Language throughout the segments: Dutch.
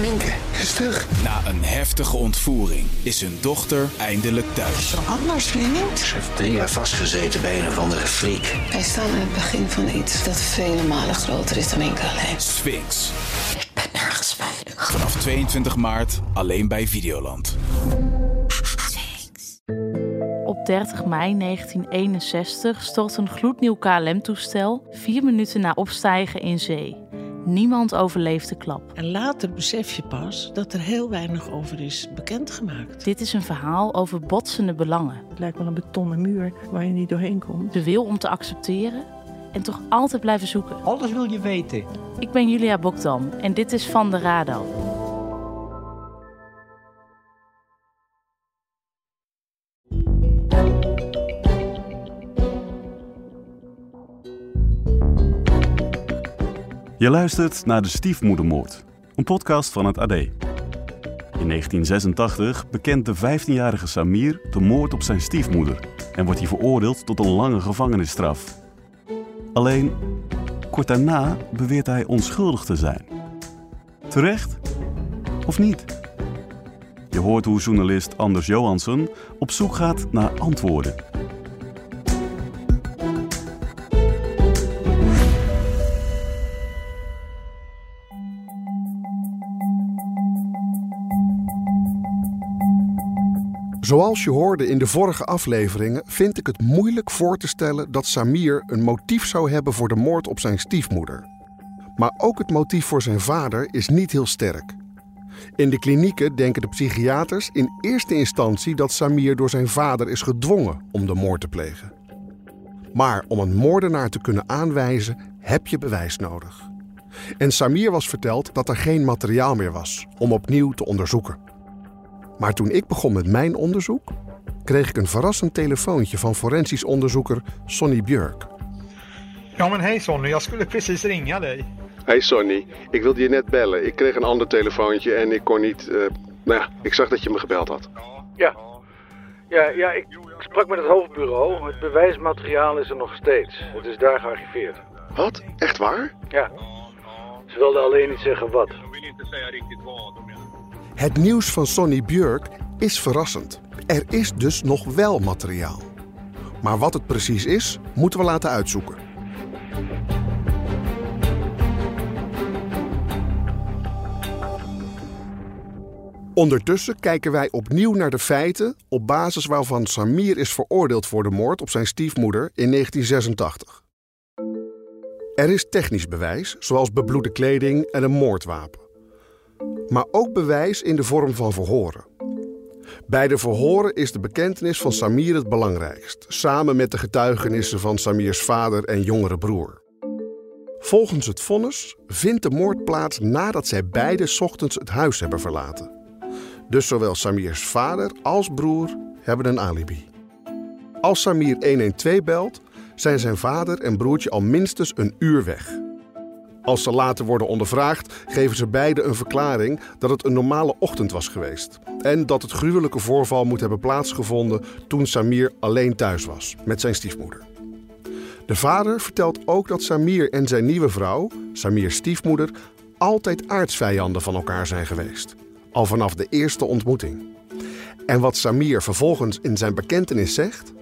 Minke is terug. Na een heftige ontvoering is hun dochter eindelijk thuis. Anders, vriend. Ze heeft drie jaar vastgezeten bij een of andere freak. Wij staan in het begin van iets dat vele malen groter is dan Minke alleen. Sphinx. Ik ben nergens veilig. Vanaf 22 maart alleen bij Videoland. Op 30 mei 1961 stort een gloednieuw KLM-toestel vier minuten na opstijgen in zee. Niemand overleeft de klap. En later besef je pas dat er heel weinig over is bekendgemaakt. Dit is een verhaal over botsende belangen. Het lijkt wel een betonnen muur waar je niet doorheen komt. De wil om te accepteren en toch altijd blijven zoeken. Alles wil je weten. Ik ben Julia Bokdam en dit is Van de Radar. Je luistert naar De Stiefmoedermoord, een podcast van het AD. In 1986 bekent de 15-jarige Samir de moord op zijn stiefmoeder en wordt hij veroordeeld tot een lange gevangenisstraf. Alleen, kort daarna beweert hij onschuldig te zijn. Terecht of niet? Je hoort hoe journalist Anders Johansson op zoek gaat naar antwoorden. Zoals je hoorde in de vorige afleveringen, vind ik het moeilijk voor te stellen dat Samir een motief zou hebben voor de moord op zijn stiefmoeder. Maar ook het motief voor zijn vader is niet heel sterk. In de klinieken denken de psychiaters in eerste instantie dat Samir door zijn vader is gedwongen om de moord te plegen. Maar om een moordenaar te kunnen aanwijzen, heb je bewijs nodig. En Samir was verteld dat er geen materiaal meer was om opnieuw te onderzoeken. Maar toen ik begon met mijn onderzoek, kreeg ik een verrassend telefoontje van forensisch onderzoeker Sonny Björk. Ja men hej Sonny, jag skulle precies ringa dig. Hey Sonny, ik wilde je net bellen. Ik kreeg een ander telefoontje en ik kon niet... eh, nou ja, ik zag dat je me gebeld had. Ja, ja, ja ik, ik sprak met het hoofdbureau. Het bewijsmateriaal is er nog steeds. Het is daar gearchiveerd. Wat? Echt waar? Ja. Ze wilden alleen niet zeggen wat. Het nieuws van Sonny Björk is verrassend. Er is dus nog wel materiaal. Maar wat het precies is, moeten we laten uitzoeken. Ondertussen kijken wij opnieuw naar de feiten op basis waarvan Samir is veroordeeld voor de moord op zijn stiefmoeder in 1986. Er is technisch bewijs, zoals bebloede kleding en een moordwapen. Maar ook bewijs in de vorm van verhoren. Bij de verhoren is de bekentenis van Samir het belangrijkst, samen met de getuigenissen van Samirs vader en jongere broer. Volgens het vonnis vindt de moord plaats nadat zij beide ochtends het huis hebben verlaten. Dus zowel Samirs vader als broer hebben een alibi. Als Samir 112 belt, zijn zijn vader en broertje al minstens een uur weg. Als ze later worden ondervraagd, geven ze beide een verklaring dat het een normale ochtend was geweest. En dat het gruwelijke voorval moet hebben plaatsgevonden toen Samir alleen thuis was met zijn stiefmoeder. De vader vertelt ook dat Samir en zijn nieuwe vrouw, Samirs stiefmoeder, altijd aardsvijanden van elkaar zijn geweest. Al vanaf de eerste ontmoeting. En wat Samir vervolgens in zijn bekentenis zegt,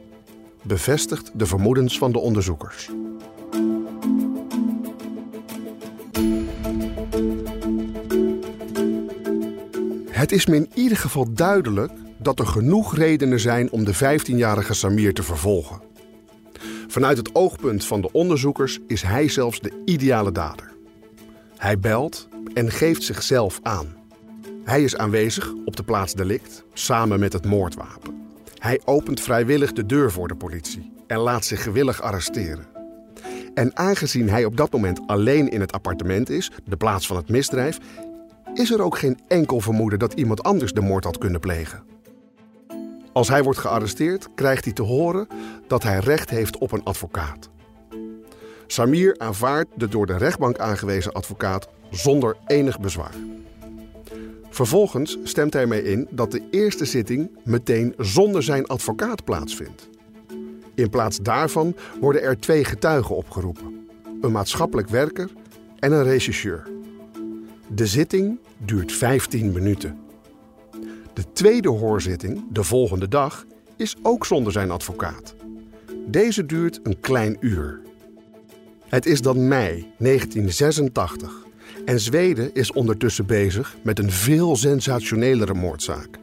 bevestigt de vermoedens van de onderzoekers. Het is me in ieder geval duidelijk dat er genoeg redenen zijn om de 15-jarige Samir te vervolgen. Vanuit het oogpunt van de onderzoekers is hij zelfs de ideale dader. Hij belt en geeft zichzelf aan. Hij is aanwezig op de plaats delict samen met het moordwapen. Hij opent vrijwillig de deur voor de politie en laat zich gewillig arresteren. En aangezien hij op dat moment alleen in het appartement is, de plaats van het misdrijf, is er ook geen enkel vermoeden dat iemand anders de moord had kunnen plegen. Als hij wordt gearresteerd, krijgt hij te horen dat hij recht heeft op een advocaat. Samir aanvaardt de door de rechtbank aangewezen advocaat zonder enig bezwaar. Vervolgens stemt hij mee in dat de eerste zitting meteen zonder zijn advocaat plaatsvindt. In plaats daarvan worden er twee getuigen opgeroepen: een maatschappelijk werker en een rechercheur. De zitting duurt 15 minuten. De tweede hoorzitting, de volgende dag, is ook zonder zijn advocaat. Deze duurt een klein uur. Het is dan mei 1986 en Zweden is ondertussen bezig met een veel sensationelere moordzaak.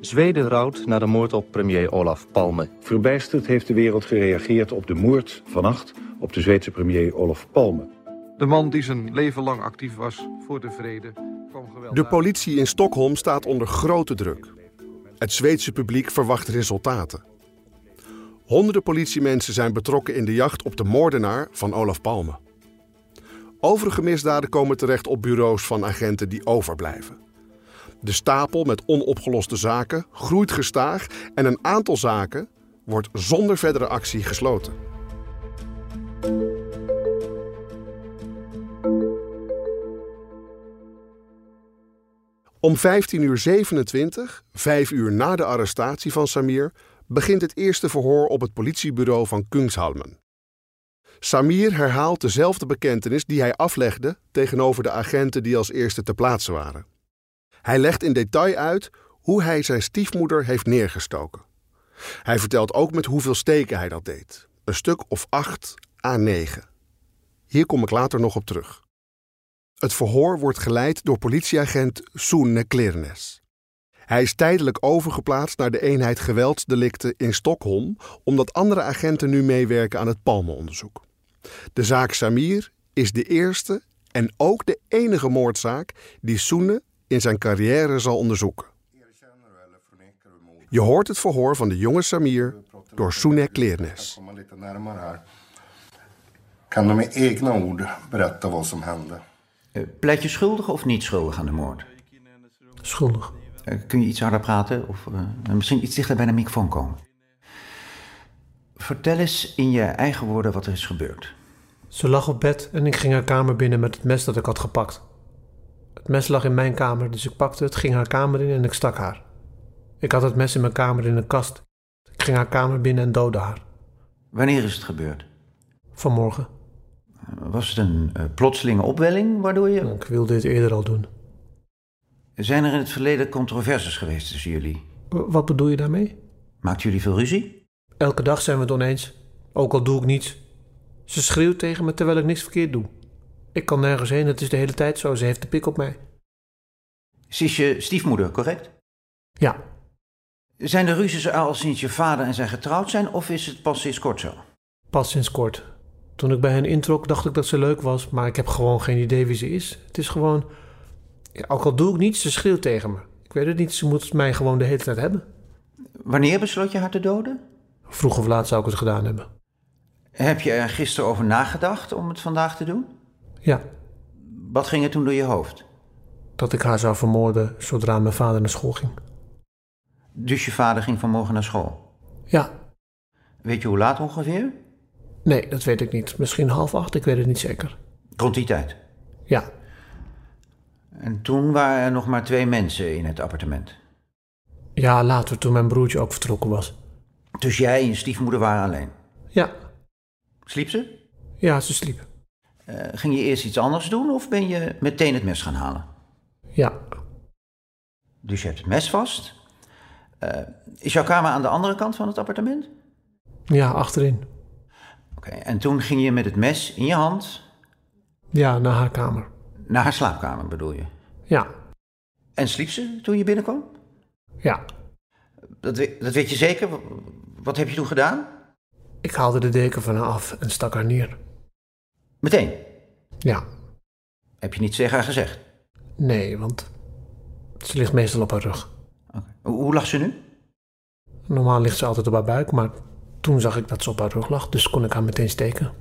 Zweden rouwt na de moord op premier Olaf Palme. Verbijsterd heeft de wereld gereageerd op de moord vannacht op de Zweedse premier Olaf Palme. De man die zijn leven lang actief was voor de vrede. kwam geweld De politie in Stockholm staat onder grote druk. Het Zweedse publiek verwacht resultaten. Honderden politiemensen zijn betrokken in de jacht op de moordenaar van Olaf Palme. Overige misdaden komen terecht op bureaus van agenten die overblijven. De stapel met onopgeloste zaken groeit gestaag en een aantal zaken wordt zonder verdere actie gesloten. Om 15 uur 27, vijf uur na de arrestatie van Samir, begint het eerste verhoor op het politiebureau van Kungshalmen. Samir herhaalt dezelfde bekentenis die hij aflegde tegenover de agenten die als eerste te plaatse waren. Hij legt in detail uit hoe hij zijn stiefmoeder heeft neergestoken. Hij vertelt ook met hoeveel steken hij dat deed. Een stuk of 8 à 9. Hier kom ik later nog op terug. Het verhoor wordt geleid door politieagent Soene Klernes. Hij is tijdelijk overgeplaatst naar de eenheid geweldsdelicten in Stockholm, omdat andere agenten nu meewerken aan het Palme-onderzoek. De zaak Samir is de eerste en ook de enige moordzaak die Soene in zijn carrière zal onderzoeken. Je hoort het verhoor van de jonge Samir door Soene Klernes. Kan de med egna ord berätta vad som hände? Eh, Pleit je schuldig of niet schuldig aan de moord? Schuldig. Eh, Kun je iets harder praten of eh, misschien iets dichter bij de microfoon komen? Vertel eens in je eigen woorden wat er is gebeurd. Ze lag op bed en ik ging haar kamer binnen met het mes dat ik had gepakt. Het mes lag in mijn kamer, dus ik pakte het, ging haar kamer in en ik stak haar. Ik had het mes in mijn kamer in een kast. Ik ging haar kamer binnen en doodde haar. Wanneer is het gebeurd? Vanmorgen. Was het een eh, plotselinge opwelling waardoor je... Ik wilde dit eerder al doen. Zijn er in het verleden controversies geweest tussen jullie? W- Wat bedoel je daarmee? Maakt jullie veel ruzie? Elke dag zijn we het oneens. Ook al doe ik niets. Ze schreeuwt tegen me terwijl ik niks verkeerd doe. Ik kan nergens heen, het is de hele tijd zo. Ze heeft de pik op mij. Ze is je stiefmoeder, correct? Ja. Zijn de ruzies al sinds je vader en zij getrouwd zijn of is het pas sinds kort zo? Pas sinds kort. Toen ik bij hen introk, dacht ik dat ze leuk was, maar ik heb gewoon geen idee wie ze is. Het is gewoon. Ja, ook al doe ik niets, ze schreeuwt tegen me. Ik weet het niet, ze moet mij gewoon de hele tijd hebben. Wanneer besloot je haar te doden? Vroeg of laat zou ik het gedaan hebben. Heb je er gisteren over nagedacht om het vandaag te doen? Ja, Wat ging er toen door je hoofd? dat ik haar zou vermoorden zodra mijn vader naar school ging. Dus je vader ging vanmorgen naar school? Ja, Weet je hoe laat ongeveer? Nee, dat weet ik niet. Misschien half acht, ik weet het niet zeker. Rond die tijd. Ja, En toen waren er nog maar twee mensen in het appartement. ja later toen mijn broertje ook vertrokken was. Dus jij en je stiefmoeder waren alleen. Ja, Sliep ze? ja, ze sliep. Eh, ging je eerst iets anders doen of ben je meteen het mes gaan halen? Ja, Dus je hebt het mes vast. Eh, is jouw kamer aan de andere kant van het appartement? ja, achterin. Oké, en toen ging je met het mes in je hand Ja, naar haar kamer. naar haar slaapkamer, bedoel je? Ja, En sliep ze toen je binnenkwam? ja. Dat, dat weet je zeker? Wat, heb je toen gedaan? Ik haalde de deken van haar af en stak haar neer. Meteen? Ja, Heb je niets tegen haar gezegd? nee, want ze ligt meestal op haar rug. Hoe, hoe lag ze nu? Normaal ligt ze altijd op haar buik, maar toen zag ik dat ze op haar rug lag, dus kon ik haar meteen steken.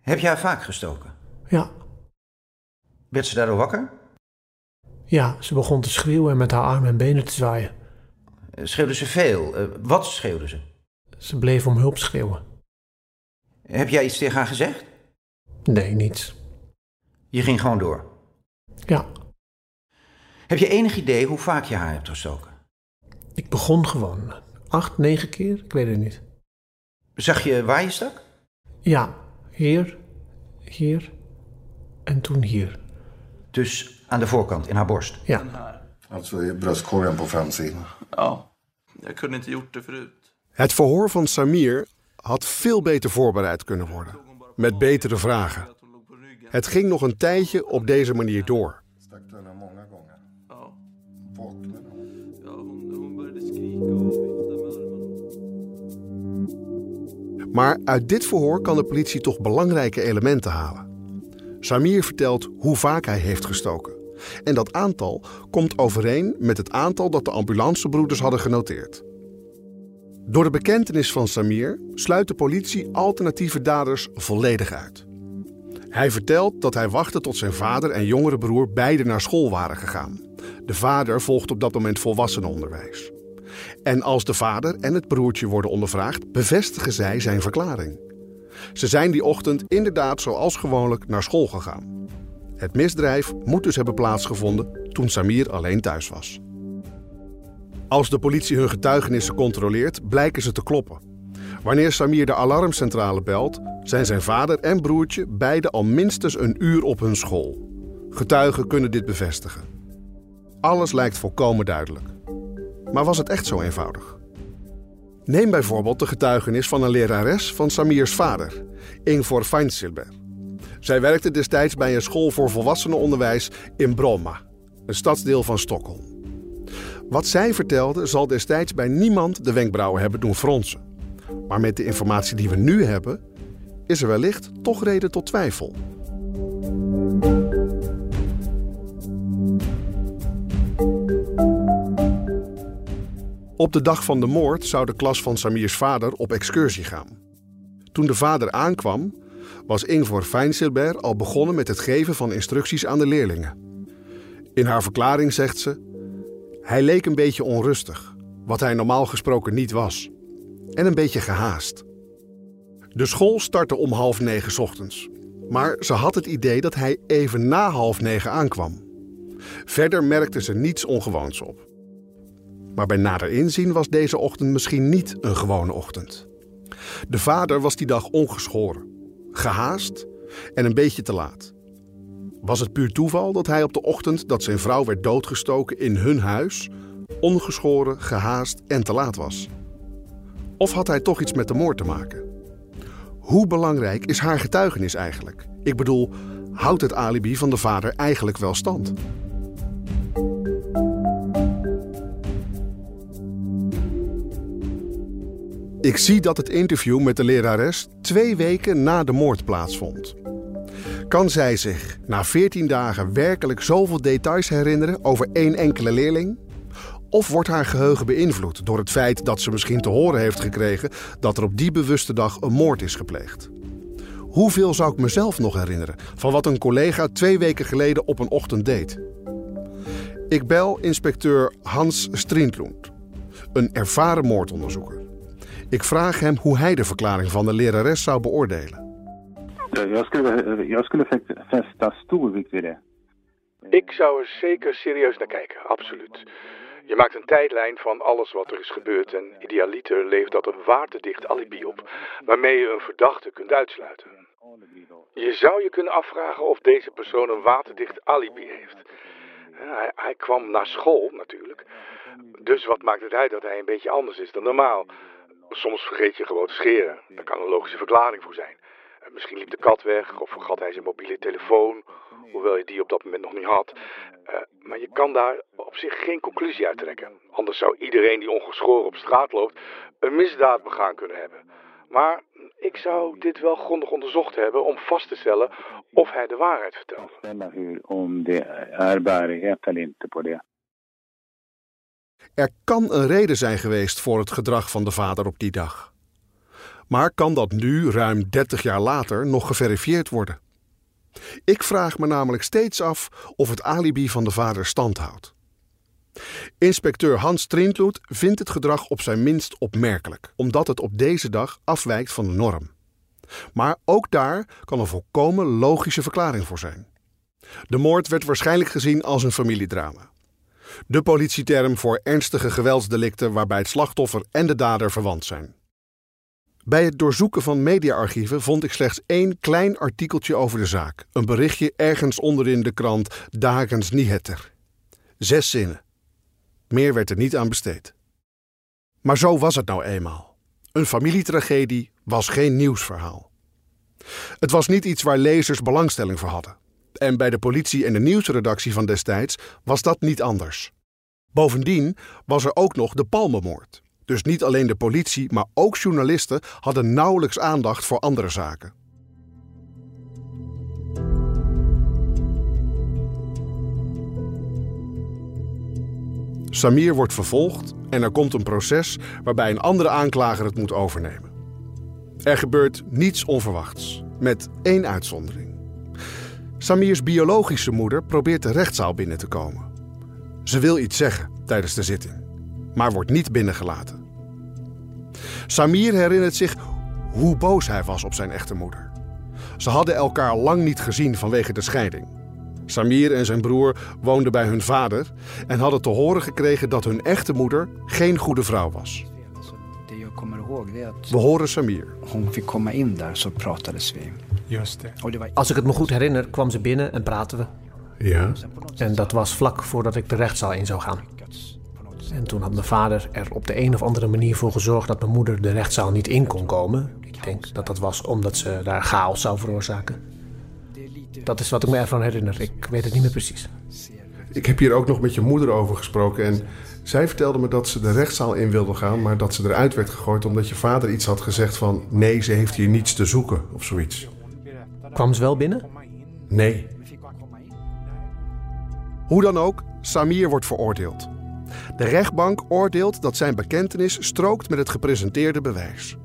Heb je haar vaak gestoken? Ja, Werd ze daardoor wakker? ja, ze begon te schreeuwen en met haar armen en benen te zwaaien. Eh, Schreeuwde ze veel? Eh, wat schreeuwde ze? Ze bleef om hulp schreeuwen. Heb jij iets tegen haar gezegd? Nee, niets. Je ging gewoon door. Ja, Heb je enig idee hoe vaak je haar hebt gestoken? ik begon gewoon. Acht, negen keer, ik weet het niet. Zag je waar je stak? Ja, hier, hier en toen hier. Dus aan de voorkant, in haar borst? Ja. Alltså i bröstkorgen på framsidan. Ja, jag kunde inte gjort det förut. Het verhoor van Samir had veel beter voorbereid kunnen worden. Met betere vragen. Het ging nog een tijdje op deze manier door. Maar uit dit verhoor kan de politie toch belangrijke elementen halen. Samir vertelt hoe vaak hij heeft gestoken. En dat aantal komt overeen met het aantal dat de ambulancebroeders hadden genoteerd. Door de bekentenis van Samir sluit de politie alternatieve daders volledig uit. Hij vertelt dat hij wachtte tot zijn vader en jongere broer beide naar school waren gegaan. De vader volgt op dat moment volwassenenonderwijs. En als de vader en het broertje worden ondervraagd, bevestigen zij zijn verklaring. Ze zijn die ochtend inderdaad zoals gewoonlijk naar school gegaan. Het misdrijf moet dus hebben plaatsgevonden toen Samir alleen thuis was. Als de politie hun getuigenissen controleert, blijken ze te kloppen. Wanneer Samir de alarmcentrale belt, zijn zijn vader en broertje beide al minstens een uur op hun school. Getuigen kunnen dit bevestigen. Alles lijkt volkomen duidelijk. Maar was het echt zo eenvoudig? Neem bijvoorbeeld de getuigenis van een lerares van Samirs vader, Ingvar Feinsilber. Zij werkte destijds bij een school voor volwassenenonderwijs in Bromma, een stadsdeel van Stockholm. Wat zij vertelde zal destijds bij niemand de wenkbrauwen hebben doen fronsen. Maar met de informatie die we nu hebben, is er wellicht toch reden tot twijfel. Op de dag van de moord zou de klas van Samirs vader op excursie gaan. Toen de vader aankwam, was Ingvar Feinsilber al begonnen met het geven van instructies aan de leerlingen. In haar verklaring zegt ze: Hij leek een beetje onrustig, wat hij normaal gesproken niet was, en een beetje gehaast. De school startte om half negen ochtends, maar ze had het idee dat hij even na half negen aankwam. Verder merkte ze niets ongewoons op. Maar bij nader inzien was deze ochtend misschien niet een gewone ochtend. De vader was die dag ongeschoren, gehaast en een beetje te laat. Was het puur toeval dat hij op de ochtend dat zijn vrouw werd doodgestoken in hun huis ongeschoren, gehaast en te laat was? Of had hij toch iets met de moord te maken? Hoe belangrijk is haar getuigenis eigenlijk? Ik bedoel, houdt het alibi van de vader eigenlijk wel stand? Ik zie dat het interview met de lerares twee weken na de moord plaatsvond. Kan zij zich na 14 dagen werkelijk zoveel details herinneren over één enkele leerling? Of wordt haar geheugen beïnvloed door het feit dat ze misschien te horen heeft gekregen dat er op die bewuste dag een moord is gepleegd? Hoeveel zou ik mezelf nog herinneren van wat een collega twee weken geleden op een ochtend deed? Ik bel inspecteur Hans Strindlund, een ervaren moordonderzoeker. Ik vraag hem hoe hij de verklaring van de lerares zou beoordelen. Det. Ik zou er zeker serieus naar kijken, absoluut. Je maakt een tijdlijn van alles wat er is gebeurd en idealiter levert dat een waterdicht alibi op, waarmee je een verdachte kunt uitsluiten. Je zou je kunnen afvragen of deze persoon een waterdicht alibi heeft. Hij, hij kwam naar school natuurlijk, dus wat maakt het uit dat hij een beetje anders is dan normaal? Soms vergeet je gewoon te scheren. Daar kan een logische verklaring voor zijn. Misschien liep de kat weg of vergat hij zijn mobiele telefoon, hoewel je die op dat moment nog niet had. Uh, maar je kan daar op zich geen conclusie uit trekken. Anders zou iedereen die ongeschoren op straat loopt een misdaad begaan kunnen hebben. Maar ik zou dit wel grondig onderzocht hebben om vast te stellen of hij de waarheid vertelde. Er kan een reden zijn geweest voor het gedrag van de vader op die dag. Maar kan dat nu, ruim 30 jaar later, nog geverifieerd worden? Ik vraag me namelijk steeds af of het alibi van de vader standhoudt. Inspecteur Hans Trindloed vindt het gedrag op zijn minst opmerkelijk, omdat het op deze dag afwijkt van de norm. Maar ook daar kan een volkomen logische verklaring voor zijn. De moord werd waarschijnlijk gezien als een familiedrama. De politieterm voor ernstige geweldsdelicten waarbij het slachtoffer en de dader verwant zijn. Bij het doorzoeken van mediaarchieven vond ik slechts één klein artikeltje over de zaak. Een berichtje ergens onderin de krant Dagens Nyheter. Zes zinnen. Meer werd er niet aan besteed. Maar zo was het nou eenmaal. Een familietragedie was geen nieuwsverhaal. Het was niet iets waar lezers belangstelling voor hadden. En bij de politie en de nieuwsredactie van destijds was dat niet anders. Bovendien was er ook nog de Palmenmoord. Dus niet alleen de politie, maar ook journalisten hadden nauwelijks aandacht voor andere zaken. Samir wordt vervolgd en er komt een proces waarbij een andere aanklager het moet overnemen. Er gebeurt niets onverwachts, met één uitzondering. Samirs biologische moeder probeert de rechtszaal binnen te komen. Ze wil iets zeggen tijdens de zitting, maar wordt niet binnengelaten. Samir herinnert zich hoe boos hij was op zijn echte moeder. Ze hadden elkaar lang niet gezien vanwege de scheiding. Samir en zijn broer woonden bij hun vader en hadden te horen gekregen dat hun echte moeder geen goede vrouw was. We horen Samir. Hon fick komma in daar, zo pratades we. Just Als ik het me goed herinner, kwam ze binnen en praten we. Ja. En dat was vlak voordat ik de rechtszaal in zou gaan. En toen had mijn vader er op de een of andere manier voor gezorgd dat mijn moeder de rechtszaal niet in kon komen. Ik denk dat dat was omdat ze daar chaos zou veroorzaken. Dat is wat ik me ervan herinner. Ik weet het niet meer precies. Ik heb hier ook nog met je moeder over gesproken en zij vertelde me dat ze de rechtszaal in wilde gaan, maar dat ze eruit werd gegooid omdat je vader iets had gezegd van nee, ze heeft hier niets te zoeken of zoiets. Kwam ze wel binnen? Nee. Hoe dan ook, Samir wordt veroordeeld. De rechtbank oordeelt dat zijn bekentenis strookt met het gepresenteerde bewijs.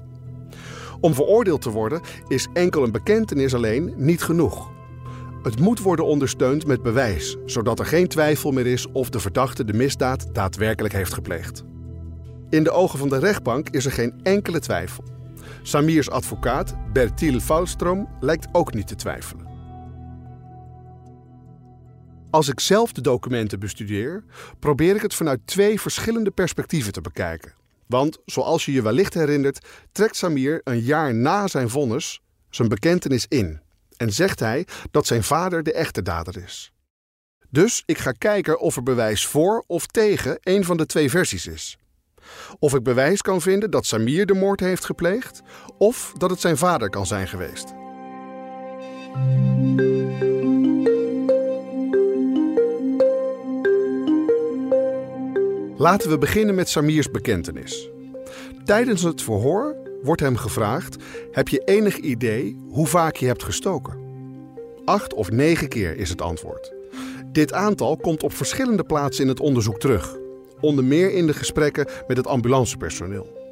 Om veroordeeld te worden is enkel een bekentenis alleen niet genoeg. Het moet worden ondersteund met bewijs, zodat er geen twijfel meer is of de verdachte de misdaad daadwerkelijk heeft gepleegd. In de ogen van de rechtbank is er geen enkele twijfel. Samirs advocaat, Bertil Falstrom, lijkt ook niet te twijfelen. Als ik zelf de documenten bestudeer, probeer ik het vanuit twee verschillende perspectieven te bekijken. Want, zoals je je wellicht herinnert, trekt Samir een jaar na zijn vonnis zijn bekentenis in en zegt hij dat zijn vader de echte dader is. Dus ik ga kijken of er bewijs voor of tegen een van de twee versies is. Of ik bewijs kan vinden dat Samir de moord heeft gepleegd, of dat het zijn vader kan zijn geweest. Laten we beginnen met Samirs bekentenis. Tijdens het verhoor wordt hem gevraagd: Heb je enig idee hoe vaak je hebt gestoken? Acht of negen keer is het antwoord. Dit aantal komt op verschillende plaatsen in het onderzoek terug. Onder meer in de gesprekken met het ambulancepersoneel.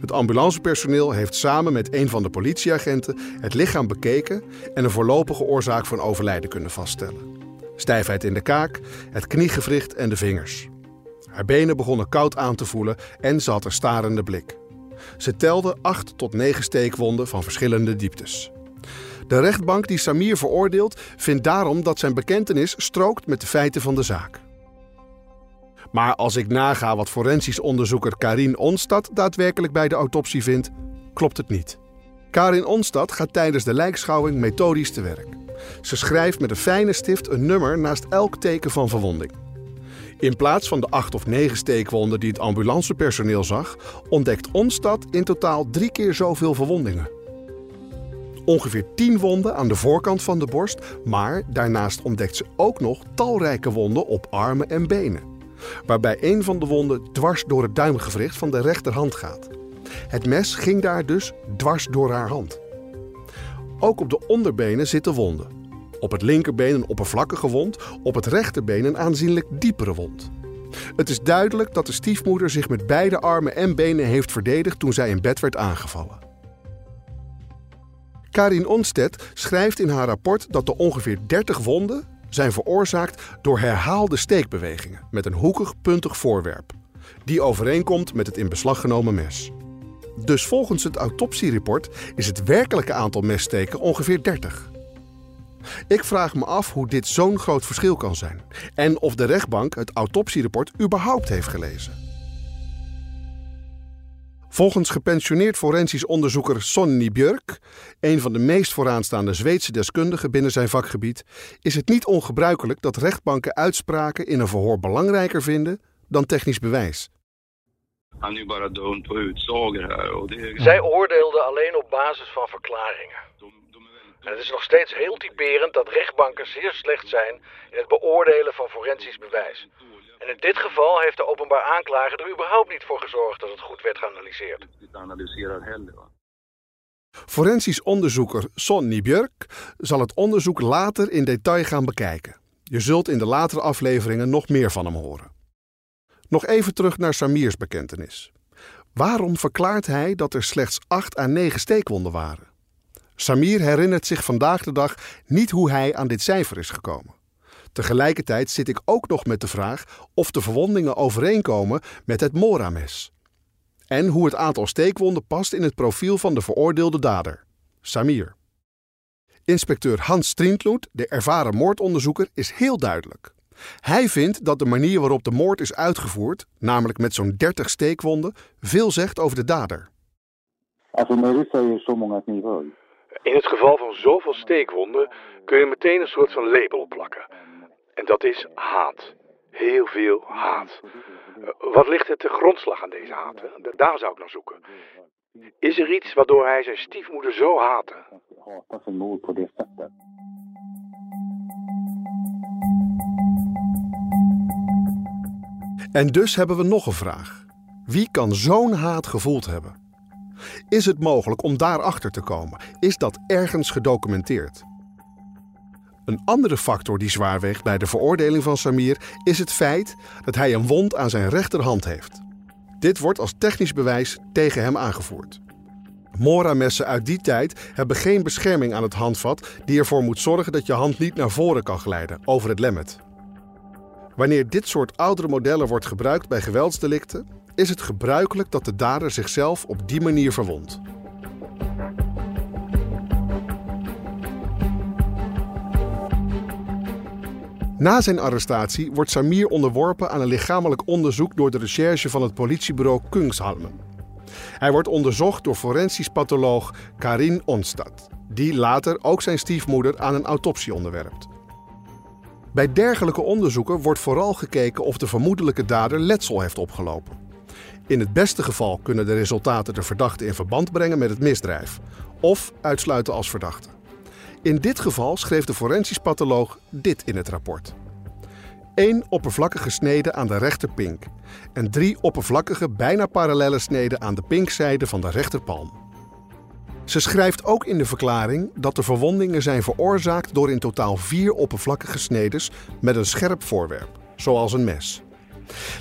Het ambulancepersoneel heeft samen met een van de politieagenten het lichaam bekeken en een voorlopige oorzaak van overlijden kunnen vaststellen. Stijfheid in de kaak, het kniegewricht en de vingers. Haar benen begonnen koud aan te voelen en ze had een starende blik. Ze telde acht tot negen steekwonden van verschillende dieptes. De rechtbank die Samir veroordeelt vindt daarom dat zijn bekentenis strookt met de feiten van de zaak. Maar als ik naga wat forensisch onderzoeker Karin Onstad daadwerkelijk bij de autopsie vindt, klopt het niet. Karin Onstad gaat tijdens de lijkschouwing methodisch te werk. Ze schrijft met een fijne stift een nummer naast elk teken van verwonding. In plaats van de acht of negen steekwonden die het ambulancepersoneel zag, ontdekt Onstad in totaal drie keer zoveel verwondingen. Ongeveer tien wonden aan de voorkant van de borst, maar daarnaast ontdekt ze ook nog talrijke wonden op armen en benen. Waarbij een van de wonden dwars door het duimgewricht van de rechterhand gaat. Het mes ging daar dus dwars door haar hand. Ook op de onderbenen zitten wonden. Op het linkerbeen een oppervlakkige wond, op het rechterbeen een aanzienlijk diepere wond. Het is duidelijk dat de stiefmoeder zich met beide armen en benen heeft verdedigd toen zij in bed werd aangevallen. Karin Onstedt schrijft in haar rapport dat de ongeveer 30 wonden zijn veroorzaakt door herhaalde steekbewegingen met een hoekig, puntig voorwerp, die overeenkomt met het in beslag genomen mes. Dus volgens het autopsierapport is het werkelijke aantal messteken ongeveer 30. Ik vraag me af hoe dit zo'n groot verschil kan zijn en of de rechtbank het autopsierapport überhaupt heeft gelezen. Volgens gepensioneerd forensisch onderzoeker Sonny Björk, een van de meest vooraanstaande Zweedse deskundigen binnen zijn vakgebied, is het niet ongebruikelijk dat rechtbanken uitspraken in een verhoor belangrijker vinden dan technisch bewijs. Zij oordeelden alleen op basis van verklaringen. Het is nog steeds heel typerend dat rechtbanken zeer slecht zijn in het beoordelen van forensisch bewijs. En in dit geval heeft de openbaar aanklager er überhaupt niet voor gezorgd dat het goed werd geanalyseerd. Forensisch onderzoeker Sonny Björk zal het onderzoek later in detail gaan bekijken. Je zult in de latere afleveringen nog meer van hem horen. Nog even terug naar Samirs bekentenis. Waarom verklaart hij dat er slechts 8 à 9 steekwonden waren? Samir herinnert zich vandaag de dag niet hoe hij aan dit cijfer is gekomen. Tegelijkertijd zit ik ook nog met de vraag of de verwondingen overeenkomen met het Mora-mes. En hoe het aantal steekwonden past in het profiel van de veroordeelde dader, Samir. Inspecteur Hans Strindloed, de ervaren moordonderzoeker, is heel duidelijk. Hij vindt dat de manier waarop de moord is uitgevoerd, namelijk met zo'n 30 steekwonden, veel zegt over de dader. In het geval van zoveel steekwonden kun je meteen een soort van label opplakken. En dat is haat. Heel veel haat. Eh, Wat ligt er te grondslag aan deze haat? hè? Daar zou ik naar zoeken. Is er iets waardoor hij zijn stiefmoeder zo haatte? En dus hebben we nog een vraag. Wie kan zo'n haat gevoeld hebben? Is het mogelijk om daarachter te komen? Is dat ergens gedocumenteerd? Een andere factor die zwaar weegt bij de veroordeling van Samir is het feit dat hij een wond aan zijn rechterhand heeft. Dit wordt als technisch bewijs tegen hem aangevoerd. Mora-messen uit die tijd hebben geen bescherming aan het handvat die ervoor moet zorgen dat je hand niet naar voren kan glijden over het lemmet. Wanneer dit soort oudere modellen wordt gebruikt bij geweldsdelicten, is het gebruikelijk dat de dader zichzelf op die manier verwondt. Na zijn arrestatie wordt Samir onderworpen aan een lichamelijk onderzoek door de recherche van het politiebureau Kungshalmen. Hij wordt onderzocht door forensisch patholoog Karin Onstad, die later ook zijn stiefmoeder aan een autopsie onderwerpt. Bij dergelijke onderzoeken wordt vooral gekeken of de vermoedelijke dader letsel heeft opgelopen. In het beste geval kunnen de resultaten de verdachte in verband brengen met het misdrijf of uitsluiten als verdachte. In dit geval schreef de forensisch patholoog dit in het rapport. Eén oppervlakkige snede aan de rechterpink en drie oppervlakkige, bijna parallelle sneden aan de pinkzijde van de rechterpalm. Ze schrijft ook in de verklaring dat de verwondingen zijn veroorzaakt door in totaal vier oppervlakkige snedes met een scherp voorwerp, zoals een mes.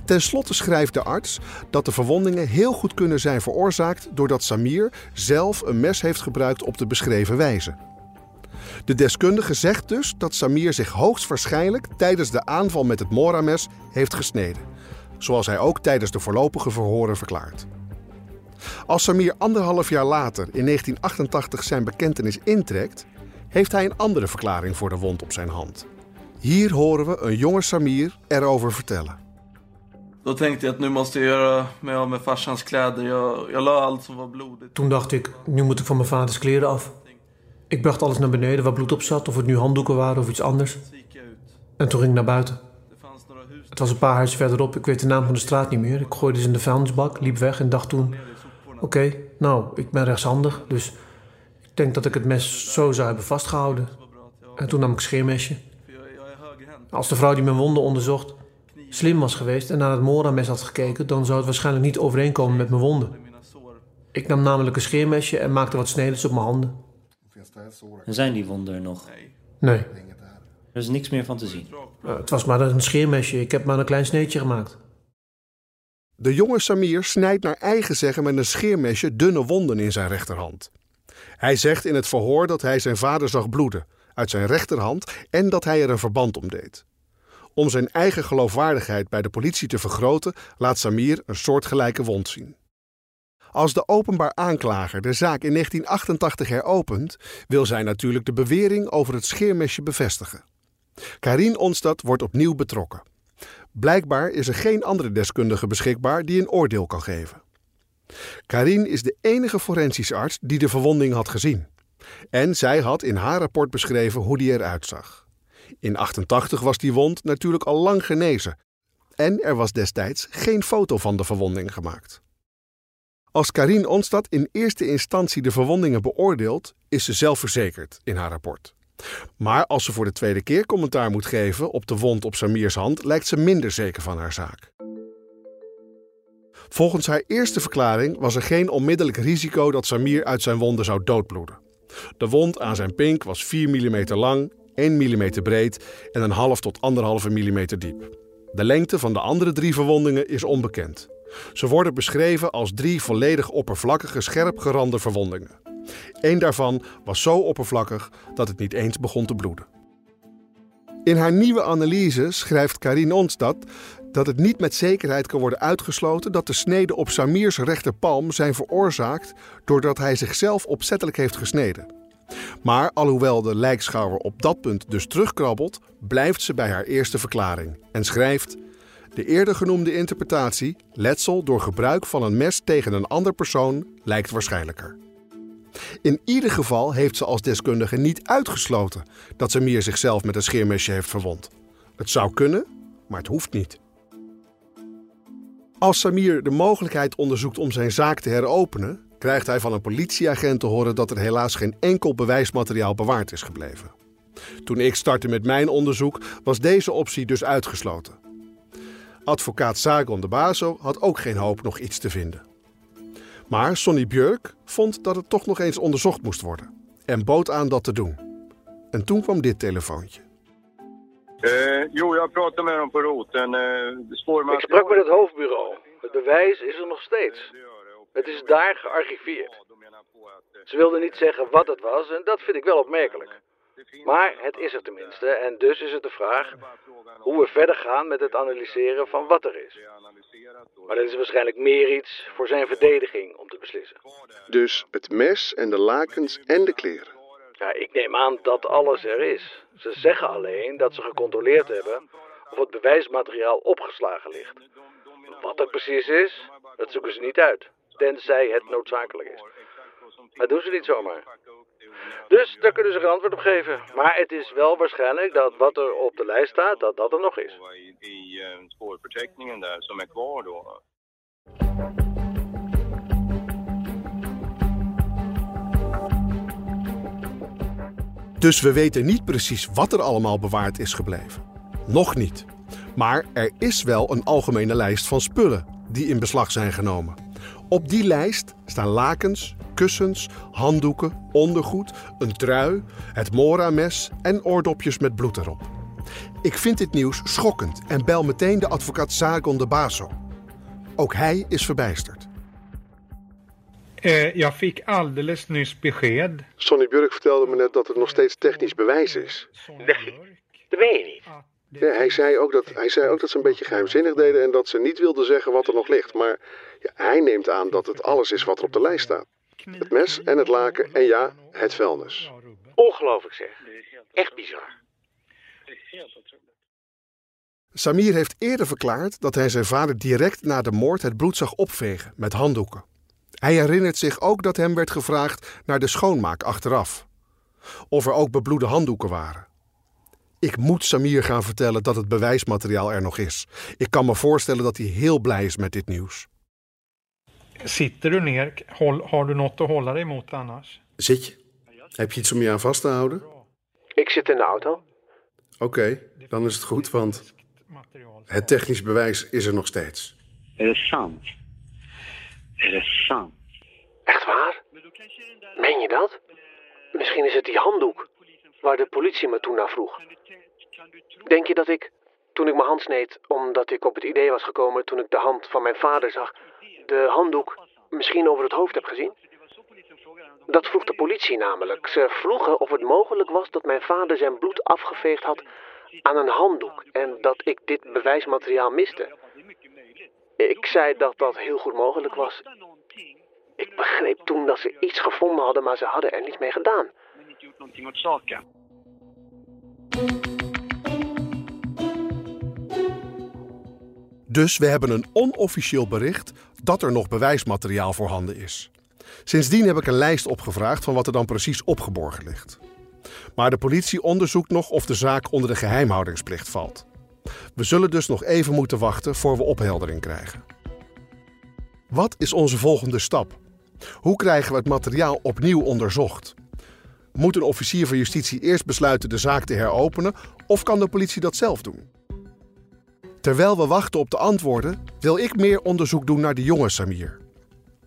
Ten slotte schrijft de arts dat de verwondingen heel goed kunnen zijn veroorzaakt doordat Samir zelf een mes heeft gebruikt op de beschreven wijze. De deskundige zegt dus dat Samir zich hoogstwaarschijnlijk tijdens de aanval met het Mora-mes heeft gesneden, zoals hij ook tijdens de voorlopige verhoren verklaart. Als Samir anderhalf jaar later in 1988 zijn bekentenis intrekt, heeft hij een andere verklaring voor de wond op zijn hand. Hier horen we een jonge Samir erover vertellen. Då tänkte jag att nu måste jag göra mig av med farsans kläder. Jag, jag la allt som var blodigt. Toen dacht ik, nu moet ik van mijn vaders kleren af. Ik bracht alles naar beneden waar bloed op zat, of het nu handdoeken waren of iets anders. En toen ging ik naar buiten. Het was een paar huizen verderop, ik weet de naam van de straat niet meer. Ik gooide ze in de vuilnisbak, liep weg en dacht toen... Oké, nou, ik ben rechtshandig, dus ik denk dat ik het mes zo zou hebben vastgehouden. En toen nam ik een scheermesje. Als de vrouw die mijn wonden onderzocht slim was geweest en naar het Mora-mes had gekeken... dan zou het waarschijnlijk niet overeenkomen met mijn wonden. Ik nam namelijk een scheermesje en maakte wat snedes op mijn handen. En zijn die wonden er nog? Nee, Er is niks meer van te zien. eh, het was maar een scheermesje. Ik heb maar een klein sneetje gemaakt. De jonge Samir snijdt naar eigen zeggen met een scheermesje dunne wonden in zijn rechterhand. Hij zegt in het verhoor dat hij zijn vader zag bloeden uit zijn rechterhand en dat hij er een verband om deed. Om zijn eigen geloofwaardigheid bij de politie te vergroten, laat Samir een soortgelijke wond zien. Als de openbaar aanklager de zaak in 1988 heropent, wil zij natuurlijk de bewering over het scheermesje bevestigen. Karin Onstad wordt opnieuw betrokken. Blijkbaar is er geen andere deskundige beschikbaar die een oordeel kan geven. Karin is de enige forensisch arts die de verwonding had gezien. En zij had in haar rapport beschreven hoe die eruit zag. In 88 was die wond natuurlijk al lang genezen. En er was destijds geen foto van de verwonding gemaakt. Als Karin Onstad in eerste instantie de verwondingen beoordeelt, is ze zelfverzekerd in haar rapport. Maar als ze voor de tweede keer commentaar moet geven op de wond op Samirs hand, lijkt ze minder zeker van haar zaak. Volgens haar eerste verklaring was er geen onmiddellijk risico dat Samir uit zijn wonden zou doodbloeden. De wond aan zijn pink was 4 mm lang, 1 mm breed en een half tot 1,5 mm diep. De lengte van de andere drie verwondingen is onbekend. Ze worden beschreven als drie volledig oppervlakkige, scherp gerande verwondingen. Eén daarvan was zo oppervlakkig dat het niet eens begon te bloeden. In haar nieuwe analyse schrijft Karin Onstad dat het niet met zekerheid kan worden uitgesloten dat de sneden op Samirs rechterpalm zijn veroorzaakt doordat hij zichzelf opzettelijk heeft gesneden. Maar alhoewel de lijkschouwer op dat punt dus terugkrabbelt, blijft ze bij haar eerste verklaring en schrijft: De eerder genoemde interpretatie, letsel door gebruik van een mes tegen een ander persoon, lijkt waarschijnlijker. In ieder geval heeft ze als deskundige niet uitgesloten dat Samir zichzelf met een scheermesje heeft verwond. Het zou kunnen, maar het hoeft niet. Als Samir de mogelijkheid onderzoekt om zijn zaak te heropenen, krijgt hij van een politieagent te horen dat er helaas geen enkel bewijsmateriaal bewaard is gebleven. Toen ik startte met mijn onderzoek, was deze optie dus uitgesloten. Advocaat Sagon de Baso had ook geen hoop nog iets te vinden. Maar Sonny Björk vond dat het toch nog eens onderzocht moest worden en bood aan dat te doen. En toen kwam dit telefoontje. Eh, jo, jag pratade med dem på roten. Eh, Ik sprak met het hoofdbureau. Het bewijs is er nog steeds. Het is daar gearchiveerd. Ze wilden niet zeggen wat het was en dat vind ik wel opmerkelijk. Maar het is er tenminste en dus is het de vraag hoe we verder gaan met het analyseren van wat er is. Maar dat is waarschijnlijk meer iets voor zijn verdediging om te beslissen. Dus het mes en de lakens en de kleren. Ja, ik neem aan dat alles er is. Ze zeggen alleen dat ze gecontroleerd hebben of het bewijsmateriaal opgeslagen ligt. Wat er precies is, dat zoeken ze niet uit, tenzij het noodzakelijk is. Dat doen ze niet zomaar. Dus daar kunnen ze geen antwoord op geven. Maar het is wel waarschijnlijk dat wat er op de lijst staat, dat dat er nog is. Dus we weten niet precies wat er allemaal bewaard is gebleven. Nog niet. Maar er is wel een algemene lijst van spullen die in beslag zijn genomen. Op die lijst staan lakens, kussens, handdoeken, ondergoed, een trui, het Mora-mes en oordopjes met bloed erop. Ik vind dit nieuws schokkend en bel meteen de advocaat Sagon de Baso. Ook hij is verbijsterd. Eh, jag fick alldeles nyss besked. Sonny Björk vertelde me net dat het nog steeds technisch bewijs is. Nee, dat weet je niet. Ja, hij, zei ook dat, hij zei ook dat ze een beetje geheimzinnig deden en dat ze niet wilden zeggen wat er nog ligt. Maar ja, hij neemt aan dat het alles is wat er op de lijst staat. Het mes en het laken en ja, het vuilnis. Ongelooflijk zeg. Echt bizar. Samir heeft eerder verklaard dat hij zijn vader direct na de moord het bloed zag opvegen met handdoeken. Hij herinnert zich ook dat hem werd gevraagd naar de schoonmaak achteraf. Of er ook bebloede handdoeken waren. Ik moet Samir gaan vertellen dat het bewijsmateriaal er nog is. Ik kan me voorstellen dat hij heel blij is met dit nieuws. Sitter du ner? Håll, har du något att hålla dig mot annars? Zit je? Heb je iets om je aan vast te houden? Ik zit in de auto. Oké, dan is het goed, want het technisch bewijs is er nog steeds. Är det sant? Är det sant? Echt waar? Meen je dat? Misschien is het die handdoek waar de politie me toen naar vroeg. Denk je dat ik, toen ik mijn hand sneed, omdat ik op het idee was gekomen toen ik de hand van mijn vader zag, de handdoek misschien over het hoofd heb gezien? Dat vroeg de politie namelijk. Ze vroegen of het mogelijk was dat mijn vader zijn bloed afgeveegd had aan een handdoek en dat ik dit bewijsmateriaal miste. Ik zei dat dat heel goed mogelijk was. Ik begreep toen dat ze iets gevonden hadden, maar ze hadden er niets mee gedaan. Dus we hebben een onofficieel bericht dat er nog bewijsmateriaal voorhanden is. Sindsdien heb ik een lijst opgevraagd van wat er dan precies opgeborgen ligt. Maar de politie onderzoekt nog of de zaak onder de geheimhoudingsplicht valt. We zullen dus nog even moeten wachten voor we opheldering krijgen. Wat is onze volgende stap? Hoe krijgen we het materiaal opnieuw onderzocht? Moet een officier van justitie eerst besluiten de zaak te heropenen of kan de politie dat zelf doen? Terwijl we wachten op de antwoorden, wil ik meer onderzoek doen naar de jonge Samir.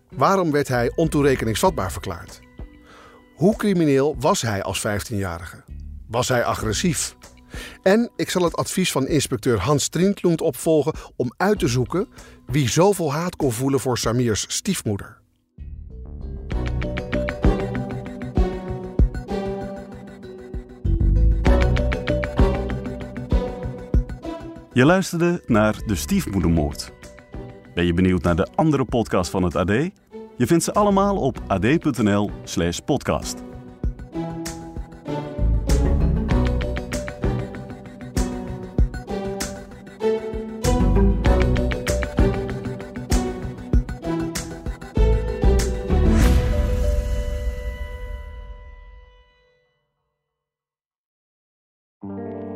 Waarom werd hij ontoerekeningsvatbaar verklaard? Hoe crimineel was hij als 15-jarige? Was hij agressief? En ik zal het advies van inspecteur Hans Strinklund opvolgen om uit te zoeken wie zoveel haat kon voelen voor Samirs stiefmoeder. Je luisterde naar De Stiefmoedermoord. Ben je benieuwd naar de andere podcast van het AD? Je vindt ze allemaal op ad.nl/slash podcast.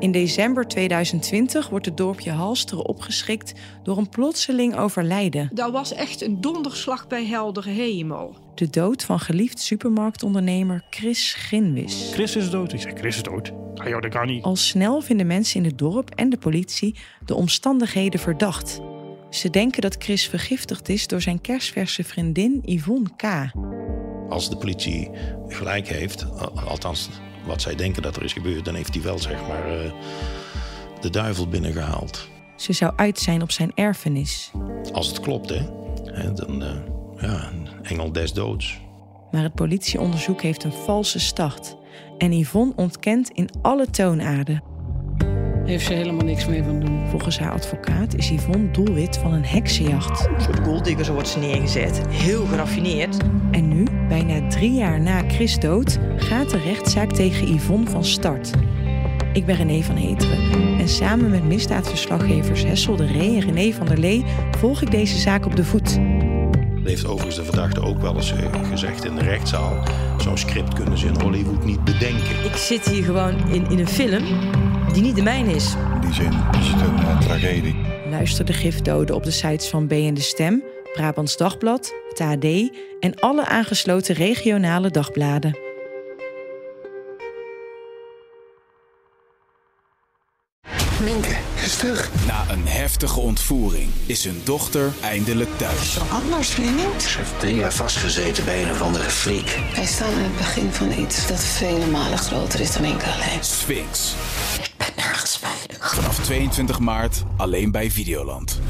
In december 2020 wordt het dorpje Halsteren opgeschrikt door een plotseling overlijden. Dat was echt een donderslag bij heldere hemel. De dood van geliefd supermarktondernemer Chris Ginwis. Chris is dood. Ik zeg, Chris is dood. Ah joh, dat kan niet. Al snel vinden mensen in het dorp en de politie de omstandigheden verdacht. Ze denken dat Chris vergiftigd is door zijn kerstverse vriendin Yvonne K. Als de politie gelijk heeft, althans wat zij denken dat er is gebeurd, dan heeft hij wel zeg maar uh, de duivel binnengehaald. Ze zou uit zijn op zijn erfenis. Als het klopt, hè? dan, uh, ja, een engel des doods. Maar het politieonderzoek heeft een valse start. En Yvonne ontkent in alle toonaarden. Heeft ze helemaal niks mee van doen. Volgens haar advocaat is Yvonne doelwit van een heksenjacht. Een soort golddigger, zo wordt ze neergezet. Heel geraffineerd. En nu, bijna drie jaar na Chris dood, gaat de rechtszaak tegen Yvonne van start. Ik ben René van Heteren en samen met misdaadverslaggevers Hessel de Ree en René van der Lee volg ik deze zaak op de voet. Heeft overigens de verdachte ook wel eens gezegd in de rechtszaal. Zo'n script kunnen ze in Hollywood niet bedenken. Ik zit hier gewoon in, in een film die niet de mijne is. In die zin is het een uh, tragedie. Luister de gifdoden op de sites van B en de Stem, Brabants Dagblad, het AD en alle aangesloten regionale dagbladen. Minke is terug. Na een heftige ontvoering is hun dochter eindelijk thuis. Zo anders, vriendin. Ze heeft drie jaar vastgezeten bij een of andere freak. Wij staan in het begin van iets dat vele malen groter is dan enkel alleen. Sphinx. 22 maart alleen bij Videoland.